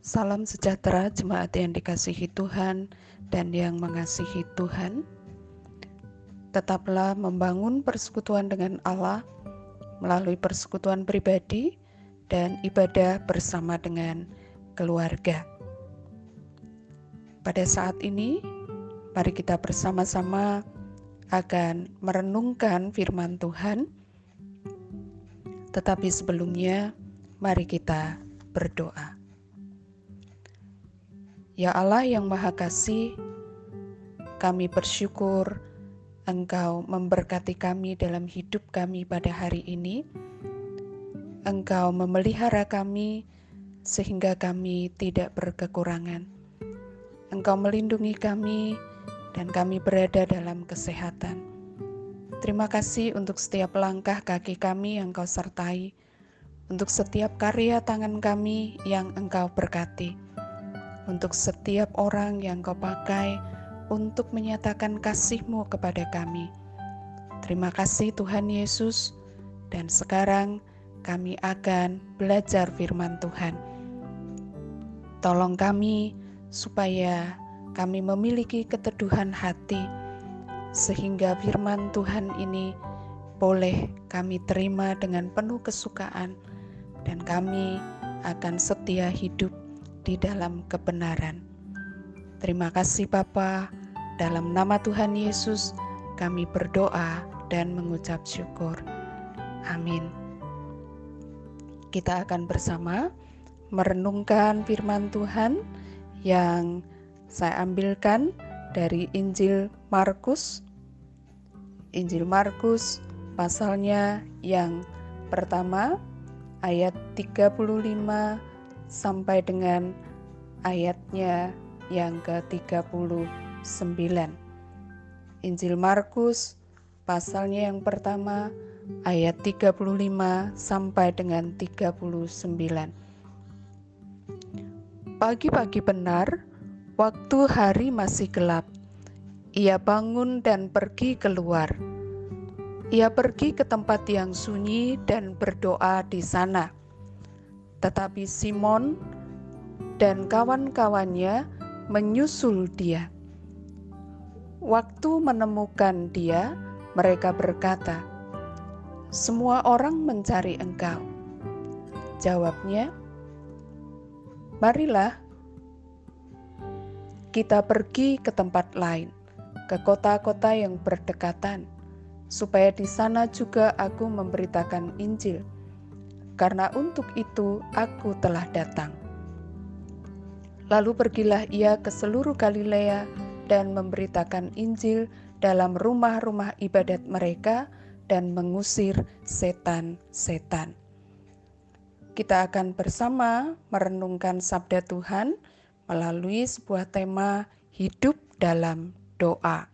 Salam sejahtera jemaat yang dikasihi Tuhan dan yang mengasihi Tuhan. Tetaplah membangun persekutuan dengan Allah melalui persekutuan pribadi dan ibadah bersama dengan keluarga. Pada saat ini, mari kita bersama-sama akan merenungkan firman Tuhan. Tetapi sebelumnya, mari kita berdoa. Ya Allah yang Maha Kasih, kami bersyukur Engkau memberkati kami dalam hidup kami pada hari ini. Engkau memelihara kami sehingga kami tidak berkekurangan. Engkau melindungi kami dan kami berada dalam kesehatan. Terima kasih untuk setiap langkah kaki kami yang Kau sertai, untuk setiap karya tangan kami yang Engkau berkati untuk setiap orang yang kau pakai untuk menyatakan kasih-Mu kepada kami. Terima kasih Tuhan Yesus, dan sekarang kami akan belajar firman Tuhan. Tolong kami supaya kami memiliki keteduhan hati, sehingga firman Tuhan ini boleh kami terima dengan penuh kesukaan, dan kami akan setia hidup di dalam kebenaran. Terima kasih Bapa, dalam nama Tuhan Yesus kami berdoa dan mengucap syukur. Amin. Kita akan bersama merenungkan firman Tuhan yang saya ambilkan dari Injil Markus. Injil Markus pasalnya yang pertama ayat 35 sampai dengan ayatnya yang ke-39. Injil Markus pasalnya yang pertama ayat 35 sampai dengan 39. Pagi-pagi benar, waktu hari masih gelap, ia bangun dan pergi keluar. Ia pergi ke tempat yang sunyi dan berdoa di sana tetapi Simon dan kawan-kawannya menyusul dia. Waktu menemukan dia, mereka berkata, "Semua orang mencari engkau." Jawabnya, "Marilah kita pergi ke tempat lain, ke kota-kota yang berdekatan, supaya di sana juga aku memberitakan Injil." Karena untuk itu aku telah datang. Lalu pergilah ia ke seluruh Galilea dan memberitakan Injil dalam rumah-rumah ibadat mereka dan mengusir setan-setan. Kita akan bersama merenungkan sabda Tuhan melalui sebuah tema hidup dalam doa.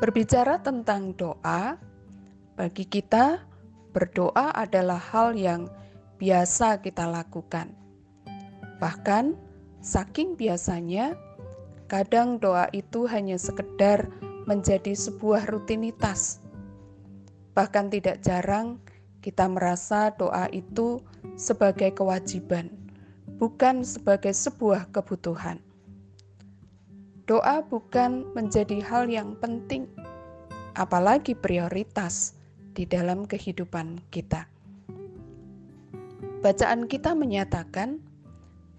Berbicara tentang doa, bagi kita berdoa adalah hal yang biasa kita lakukan. Bahkan, saking biasanya, kadang doa itu hanya sekedar menjadi sebuah rutinitas. Bahkan tidak jarang kita merasa doa itu sebagai kewajiban, bukan sebagai sebuah kebutuhan. Doa bukan menjadi hal yang penting, apalagi prioritas di dalam kehidupan kita. Bacaan kita menyatakan,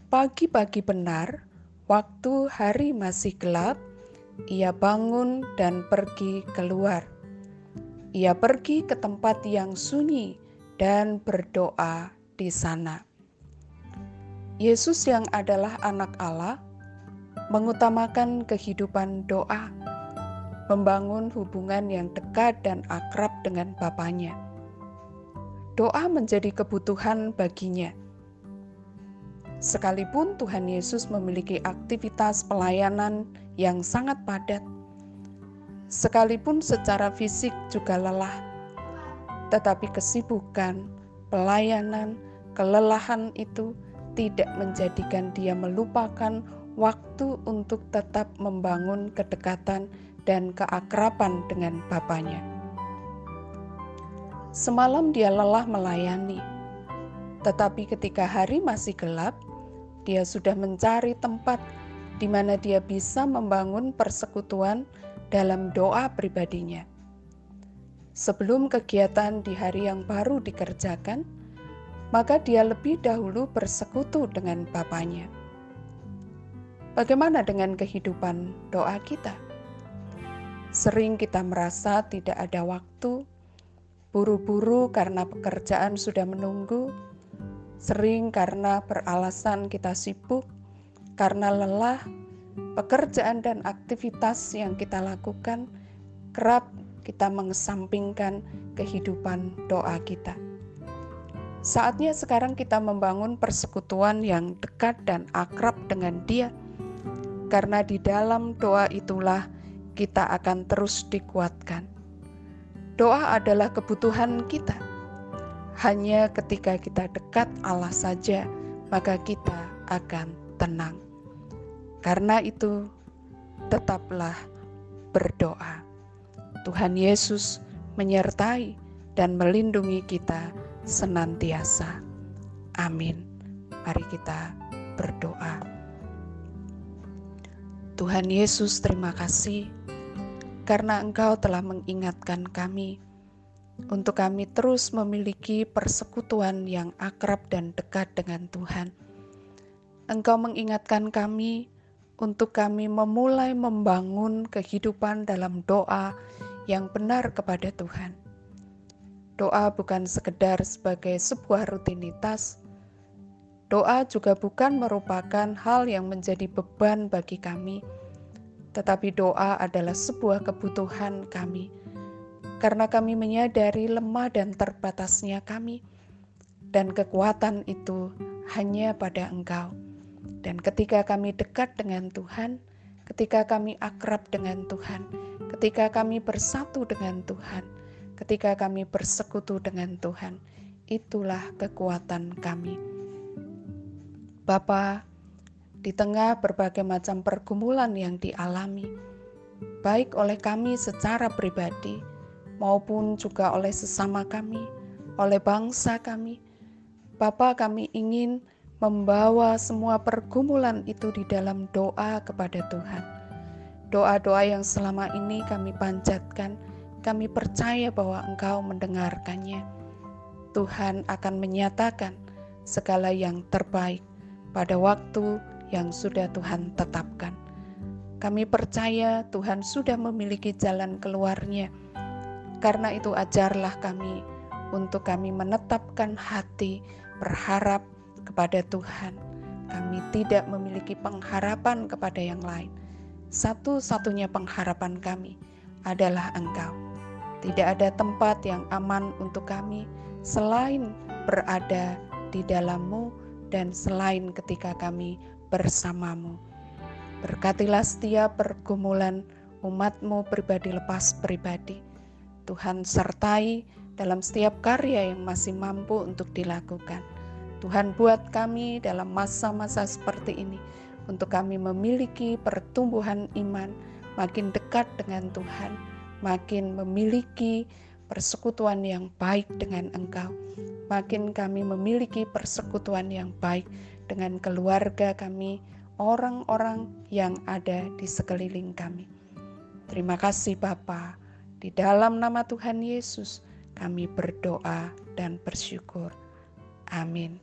pagi-pagi benar, waktu hari masih gelap, ia bangun dan pergi keluar. Ia pergi ke tempat yang sunyi dan berdoa di sana. Yesus, yang adalah Anak Allah, mengutamakan kehidupan doa membangun hubungan yang dekat dan akrab dengan Bapaknya. Doa menjadi kebutuhan baginya. Sekalipun Tuhan Yesus memiliki aktivitas pelayanan yang sangat padat, sekalipun secara fisik juga lelah, tetapi kesibukan, pelayanan, kelelahan itu tidak menjadikan dia melupakan waktu untuk tetap membangun kedekatan dan keakraban dengan bapaknya. Semalam dia lelah melayani, tetapi ketika hari masih gelap, dia sudah mencari tempat di mana dia bisa membangun persekutuan dalam doa pribadinya. Sebelum kegiatan di hari yang baru dikerjakan, maka dia lebih dahulu bersekutu dengan Bapaknya. Bagaimana dengan kehidupan doa kita? Sering kita merasa tidak ada waktu, buru-buru karena pekerjaan sudah menunggu, sering karena beralasan kita sibuk, karena lelah, pekerjaan dan aktivitas yang kita lakukan kerap kita mengesampingkan kehidupan doa kita. Saatnya sekarang kita membangun persekutuan yang dekat dan akrab dengan Dia, karena di dalam doa itulah kita akan terus dikuatkan. Doa adalah kebutuhan kita. Hanya ketika kita dekat Allah saja, maka kita akan tenang. Karena itu, tetaplah berdoa. Tuhan Yesus menyertai dan melindungi kita senantiasa. Amin. Mari kita berdoa. Tuhan Yesus, terima kasih karena Engkau telah mengingatkan kami untuk kami terus memiliki persekutuan yang akrab dan dekat dengan Tuhan. Engkau mengingatkan kami untuk kami memulai membangun kehidupan dalam doa yang benar kepada Tuhan. Doa bukan sekedar sebagai sebuah rutinitas. Doa juga bukan merupakan hal yang menjadi beban bagi kami, tetapi doa adalah sebuah kebutuhan kami, karena kami menyadari lemah dan terbatasnya kami, dan kekuatan itu hanya pada Engkau. Dan ketika kami dekat dengan Tuhan, ketika kami akrab dengan Tuhan, ketika kami bersatu dengan Tuhan, ketika kami bersekutu dengan Tuhan, itulah kekuatan kami. Bapa, di tengah berbagai macam pergumulan yang dialami, baik oleh kami secara pribadi maupun juga oleh sesama kami, oleh bangsa kami, Bapa kami ingin membawa semua pergumulan itu di dalam doa kepada Tuhan. Doa-doa yang selama ini kami panjatkan, kami percaya bahwa Engkau mendengarkannya. Tuhan akan menyatakan segala yang terbaik pada waktu yang sudah Tuhan tetapkan. Kami percaya Tuhan sudah memiliki jalan keluarnya. Karena itu ajarlah kami untuk kami menetapkan hati berharap kepada Tuhan. Kami tidak memiliki pengharapan kepada yang lain. Satu-satunya pengharapan kami adalah Engkau. Tidak ada tempat yang aman untuk kami selain berada di dalammu dan selain ketika kami bersamamu. Berkatilah setiap pergumulan umatmu pribadi lepas pribadi. Tuhan sertai dalam setiap karya yang masih mampu untuk dilakukan. Tuhan buat kami dalam masa-masa seperti ini untuk kami memiliki pertumbuhan iman makin dekat dengan Tuhan, makin memiliki persekutuan yang baik dengan Engkau, makin kami memiliki persekutuan yang baik dengan keluarga kami, orang-orang yang ada di sekeliling kami. Terima kasih Bapa. Di dalam nama Tuhan Yesus kami berdoa dan bersyukur. Amin.